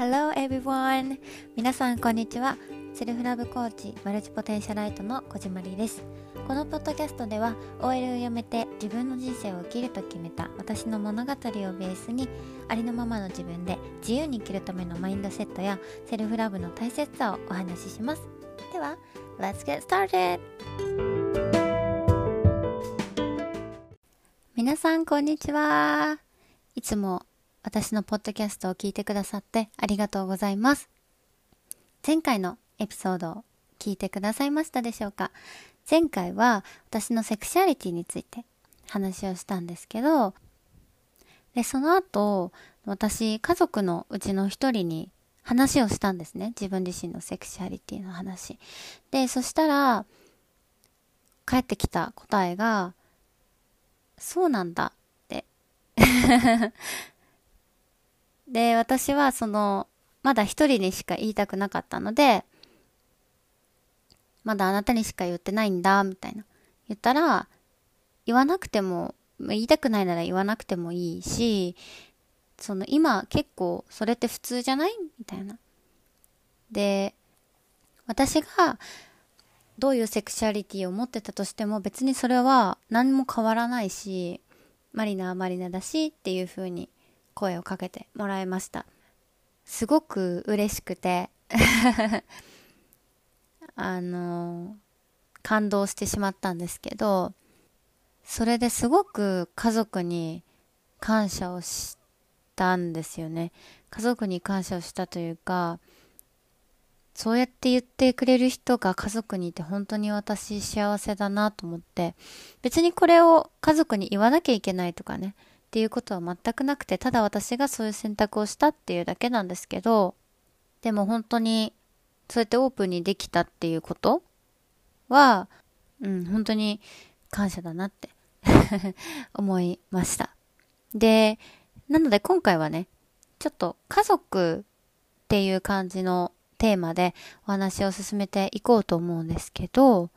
Hello everyone! 皆さんこんにちは。セルフラブコーチ multipotentialite の小島りです。このポッドキャストでは OL を辞めて自分の人生を生きると決めた私の物語をベースにありのままの自分で自由に生きるためのマインドセットやセルフラブの大切さをお話しします。では、Let's get started! 皆さんこんにちは。いつも私のポッドキャストを聞いてくださってありがとうございます。前回のエピソードを聞いてくださいましたでしょうか？前回は私のセクシャリティについて話をしたんですけど、で、その後、私、家族のうちの一人に話をしたんですね。自分自身のセクシャリティの話。で、そしたら、帰ってきた答えが、そうなんだってで、私はその、まだ一人にしか言いたくなかったので、まだあなたにしか言ってないんだ、みたいな。言ったら、言わなくても、言いたくないなら言わなくてもいいし、その今結構それって普通じゃない？みたいな。で、私がどういうセクシャリティを持ってたとしても別にそれは何も変わらないし、マリナはマリナだしっていう風に声をかけてもらいました。すごく嬉しくて あの、感動してしまったんですけど、それですごく家族に感謝をしたんですよね。家族に感謝をしたというか、そうやって言ってくれる人が家族にいて本当に私幸せだなと思って、別にこれを家族に言わなきゃいけないとかね、っていうことは全くなくて、ただ私がそういう選択をしたっていうだけなんですけど、でも本当に、そうやってオープンにできたっていうことは、うん、本当に感謝だなって 思いました。で、なので今回はね、ちょっと家族っていう感じのテーマでお話を進めていこうと思うんですけど、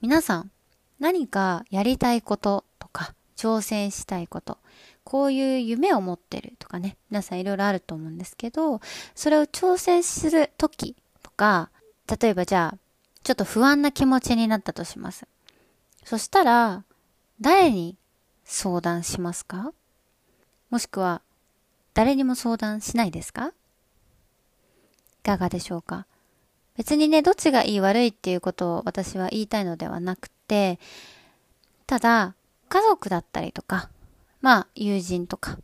皆さん何かやりたいこととか挑戦したいこと、こういう夢を持ってるとかね、皆さんいろいろあると思うんですけど、それを挑戦するときとか、例えばじゃあ、ちょっと不安な気持ちになったとします。そしたら、誰に相談しますか？もしくは、誰にも相談しないですか？いかがでしょうか？別にね、どっちがいい悪いっていうことを私は言いたいのではなくて、ただ、家族だったりとか、まあ、友人とか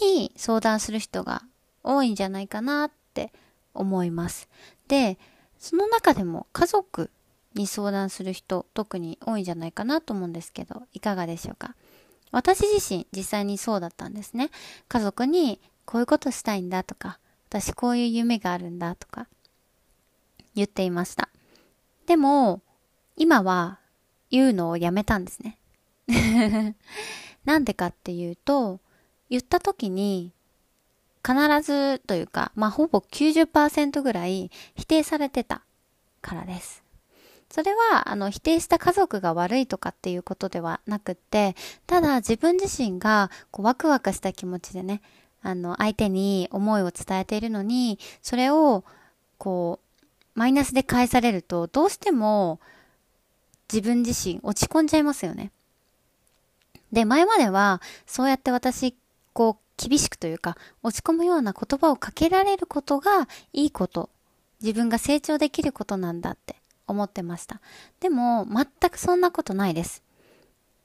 に相談する人が多いんじゃないかなって思います。で、その中でも家族に相談する人特に多いんじゃないかなと思うんですけど、いかがでしょうか？私自身実際にそうだったんですね。家族にこういうことしたいんだとか、私こういう夢があるんだとか言っていました。でも、今は言うのをやめたんですね。なんでかっていうと、言った時に、必ずというか、まあ、ほぼ90%ぐらい否定されてたからです。それは、あの、否定した家族が悪いとかっていうことではなくって、ただ自分自身が、こう、ワクワクした気持ちでね、あの、相手に思いを伝えているのに、それを、こう、マイナスで返されると、どうしても、自分自身落ち込んじゃいますよね。で、前までは、そうやって私、こう、厳しくというか、落ち込むような言葉をかけられることがいいこと、自分が成長できることなんだって思ってました。でも、全くそんなことないです。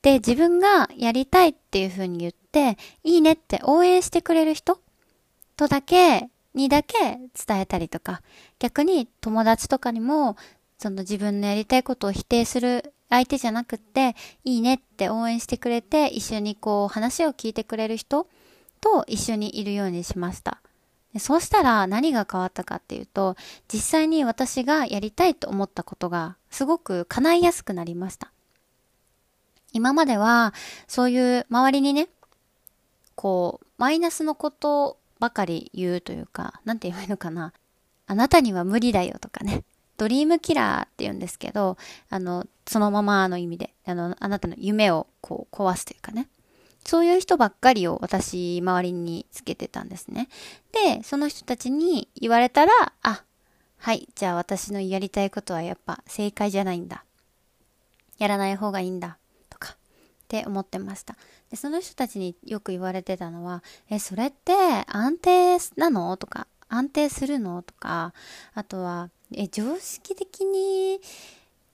で、自分がやりたいっていう風に言って、いいねって応援してくれる人？とだけ、にだけ伝えたりとか、逆に友達とかにも、その自分のやりたいことを否定する相手じゃなくって、いいねって応援してくれて、一緒にこう話を聞いてくれる人と一緒にいるようにしました。そうしたら何が変わったかっていうと、実際に私がやりたいと思ったことがすごく叶いやすくなりました。今までは、そういう周りにね、こう、マイナスのことばかり言うというか、なんて言えばいいのかな。あなたには無理だよとかね。ドリームキラーって言うんですけど、あの、そのままの意味で、あの、あなたの夢をこう壊すというかね。そういう人ばっかりを私周りにつけてたんですね。で、その人たちに言われたら、あ、はい、じゃあ私のやりたいことはやっぱ正解じゃないんだ。やらない方がいいんだ。とか、って思ってました。で、その人たちによく言われてたのは、え、それって安定なの？とか、安定するの？とか、あとは、え、常識的に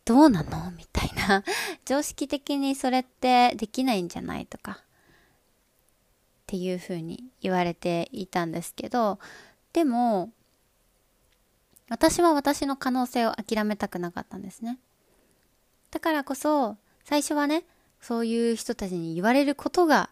どうなの？みたいな。常識的にそれってできないんじゃない？とか。っていうふうに言われていたんですけど、でも、私は私の可能性を諦めたくなかったんですね。だからこそ、最初はね、そういう人たちに言われることが、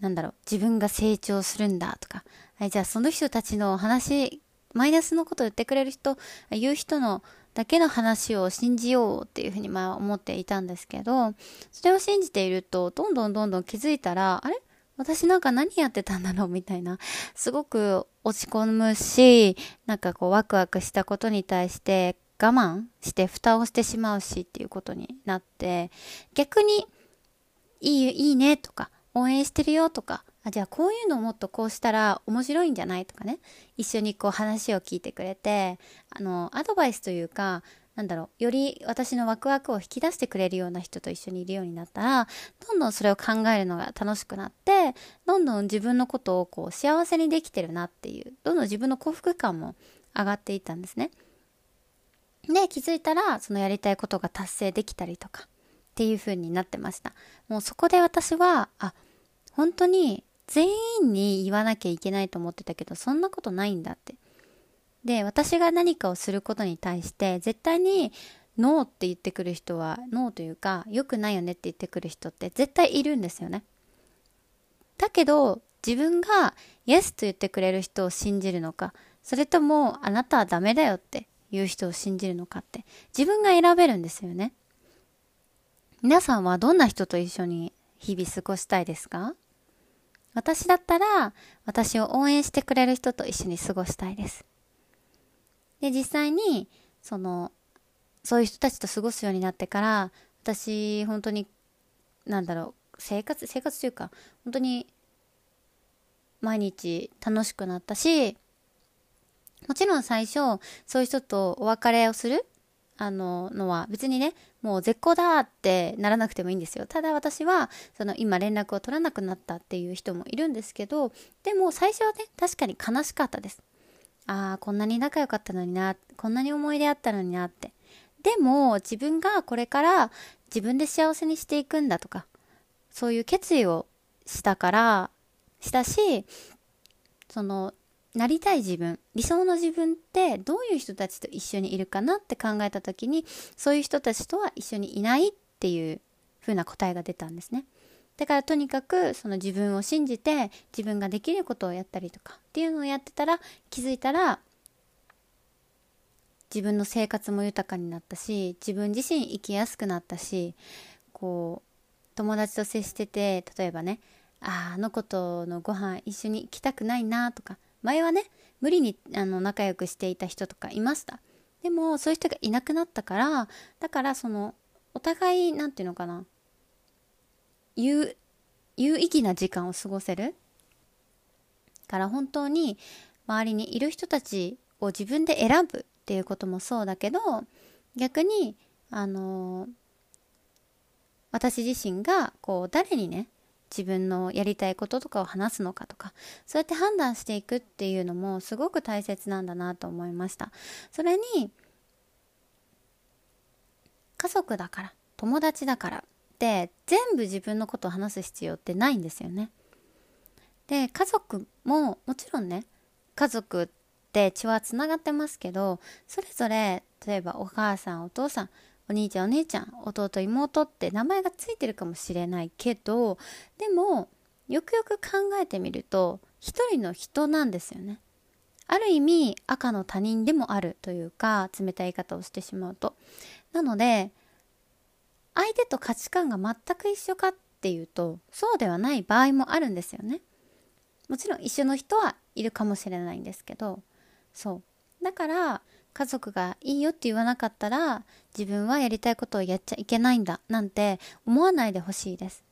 なんだろう、自分が成長するんだとか、はい、じゃあその人たちの話、マイナスのことを言ってくれる人、言う人のだけの話を信じようっていうふうにまあ思っていたんですけど、それを信じていると、どんどんどんどん気づいたら、あれ？私なんか何やってたんだろうみたいな、すごく落ち込むし、なんかこうワクワクしたことに対して我慢して蓋をしてしまうしっていうことになって、逆に、いい、いいねとか、応援してるよとか、あ、じゃあこういうのをもっとこうしたら面白いんじゃないとかね、一緒にこう話を聞いてくれて、あの、アドバイスというか、なんだろう、より私のワクワクを引き出してくれるような人と一緒にいるようになったら、どんどんそれを考えるのが楽しくなって、どんどん自分のことをこう幸せにできてるなっていう、どんどん自分の幸福感も上がっていったんですね。で、気づいたら、そのやりたいことが達成できたりとか、っていう風になってました。もうそこで私は、あ、本当に全員に言わなきゃいけないと思ってたけど、そんなことないんだって。で、私が何かをすることに対して、絶対にノーって言ってくる人は、ノーというか、良くないよねって言ってくる人って絶対いるんですよね。だけど、自分がイエスと言ってくれる人を信じるのか、それともあなたはダメだよっていう人を信じるのかって、自分が選べるんですよね。皆さんはどんな人と一緒に日々過ごしたいですか？私だったら、私を応援してくれる人と一緒に過ごしたいです。で、実際に、その、そういう人たちと過ごすようになってから、私、本当に、なんだろう、生活、生活というか、本当に、毎日楽しくなったし、もちろん最初、そういう人とお別れをするあの、のは別にね、もう絶好だってならなくてもいいんですよ。ただ私は、その今連絡を取らなくなったっていう人もいるんですけど、でも最初はね、確かに悲しかったです。ああ、こんなに仲良かったのにな、こんなに思い出あったのになって。でも、自分がこれから自分で幸せにしていくんだとか、そういう決意をしたから、したし、その、なりたい自分、理想の自分ってどういう人たちと一緒にいるかなって考えた時に、そういう人たちとは一緒にいないっていう風な答えが出たんですね。だからとにかくその自分を信じて自分ができることをやったりとかっていうのをやってたら気づいたら自分の生活も豊かになったし自分自身生きやすくなったしこう友達と接してて例えばねああの子とのご飯一緒に行きたくないなとか前はね無理にあの仲良くしていた人とかいました。でもそういう人がいなくなったからだからそのお互い何て言うのかな。有有意義な時間を過ごせる。から本当に周りにいる人たちを自分で選ぶっていうこともそうだけど逆にあの私自身がこう誰にね自分のやりたいこととかを話すのかとかそうやって判断していくっていうのもすごく大切なんだなと思いましたそれに家族だから友達だからって全部自分のことを話す必要ってないんですよね。で家族ももちろんね家族って血はつながってますけどそれぞれ例えばお母さんお父さんお兄ちゃんお姉ちゃん弟妹って名前がついてるかもしれないけどでもよくよく考えてみると一人の人なんですよね。ある意味赤の他人でもあるというか冷たい言い方をしてしまうと。なので相手と価値観が全く一緒かっていうとそうではない場合もあるんですよねもちろん一緒の人はいるかもしれないんですけどそうだから家族がいいよって言わなかったら自分はやりたいことをやっちゃいけないんだなんて思わないでほしいです。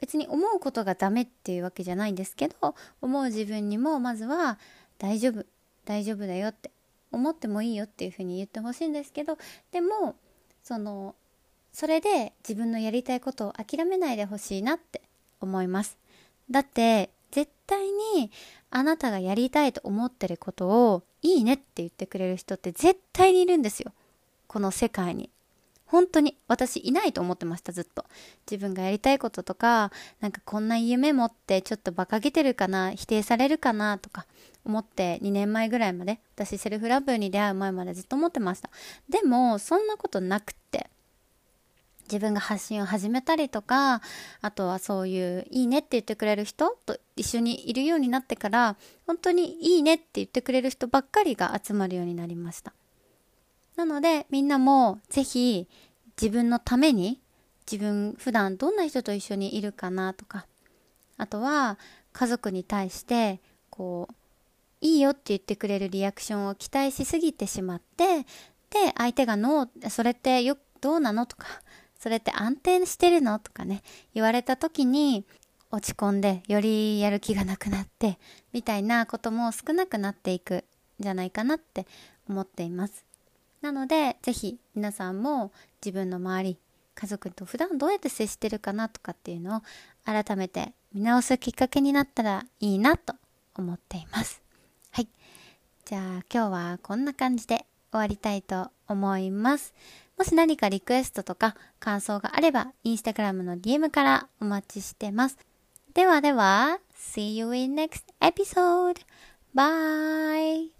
別に思うことがダメっていうわけじゃないんですけど思う自分にもまずは大丈夫大丈夫だよって思ってもいいよっていうふうに言ってほしいんですけどでもそのそれで自分のやりたいことを諦めないでほしいなって思います。だって絶対にあなたがやりたいと思ってることをいいねって言ってくれる人って絶対にいるんですよ。この世界に。本当に私いないと思ってましたずっと。自分がやりたいこととかなんかこんな夢持ってちょっと馬鹿げてるかな否定されるかなとか思って2年前ぐらいまで私セルフラブに出会う前までずっと思ってました。でもそんなことなくって。自分が発信を始めたりとかあとはそういういいねって言ってくれる人と一緒にいるようになってから本当にいいねって言ってくれる人ばっかりが集まるようになりました。なのでみんなもぜひ自分のために自分普段どんな人と一緒にいるかなとかあとは家族に対してこういいよって言ってくれるリアクションを期待しすぎてしまってで相手がノーそれってよどうなの？とかそれって安定してるの？とかね言われた時に落ち込んでよりやる気がなくなってみたいなことも少なくなっていくんじゃないかなって思っています。なので是非皆さんも自分の周り家族と普段どうやって接してるかなとかっていうのを改めて見直すきっかけになったらいいなと思っています。はい。じゃあ今日はこんな感じで終わりたいと思います。もし何かリクエストとか感想があればインスタグラムの DM からお待ちしてますではでは See you in next episode! Bye!